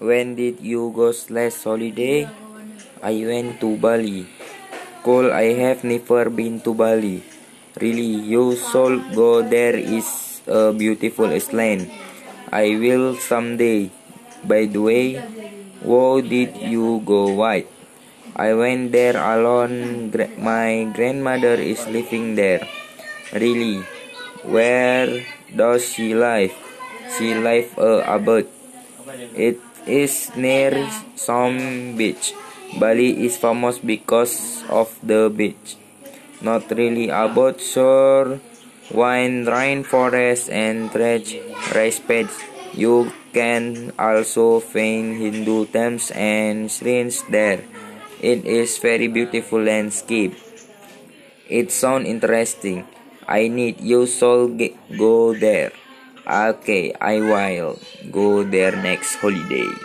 When did you go last holiday? I went to Bali. Cool, I have never been to Bali. Really, you should go there. It's a beautiful island. I will someday. By the way, where did you go with? I went there alone. My grandmother is living there. Really? Where does she live? She lives uh, abroad. It is near some beach. Bali is famous because of the beach. Not really about shore, wine, rainforest, and trash rice paddies. You can also find Hindu temples and shrines there. It is very beautiful landscape. It sounds interesting. I need you should go there. Okay, I will go there next holiday.